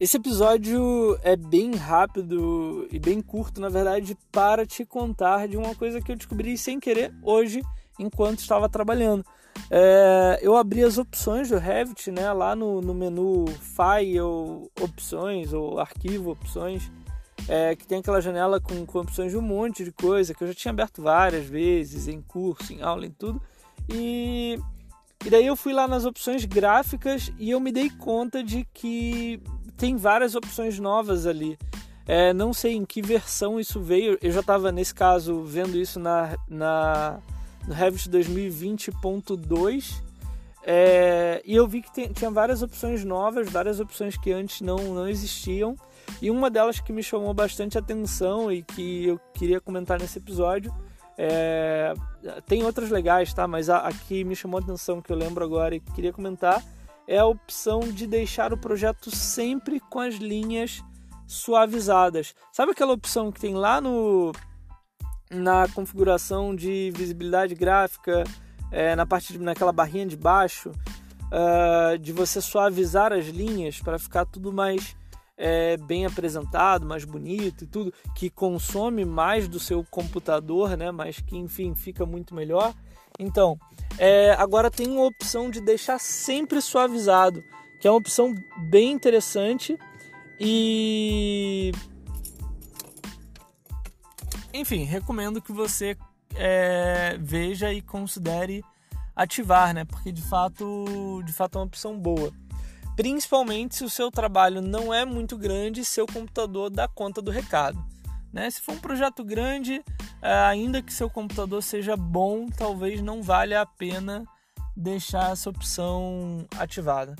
Esse episódio é bem rápido e bem curto, na verdade, para te contar de uma coisa que eu descobri sem querer hoje, enquanto estava trabalhando. É, eu abri as opções do Revit, né, lá no, no menu File Opções ou Arquivo Opções, é, que tem aquela janela com, com opções de um monte de coisa que eu já tinha aberto várias vezes em curso, em aula, em tudo. E, e daí eu fui lá nas opções gráficas e eu me dei conta de que tem várias opções novas ali. É, não sei em que versão isso veio. Eu já estava, nesse caso, vendo isso na, na, no Revit 2020.2. É, e eu vi que tem, tinha várias opções novas, várias opções que antes não, não existiam. E uma delas que me chamou bastante atenção e que eu queria comentar nesse episódio. É, tem outras legais, tá? Mas a, a que me chamou atenção, que eu lembro agora e queria comentar, é a opção de deixar o projeto sempre com as linhas suavizadas. Sabe aquela opção que tem lá no na configuração de visibilidade gráfica, é, na parte de, naquela barrinha de baixo, uh, de você suavizar as linhas para ficar tudo mais é, bem apresentado, mais bonito e tudo, que consome mais do seu computador, né? Mas que enfim fica muito melhor. Então, é, agora tem uma opção de deixar sempre suavizado, que é uma opção bem interessante e enfim, recomendo que você é, veja e considere ativar, né? Porque de fato, de fato é uma opção boa. Principalmente se o seu trabalho não é muito grande, seu computador dá conta do recado. Né? Se for um projeto grande, é, ainda que seu computador seja bom, talvez não valha a pena deixar essa opção ativada.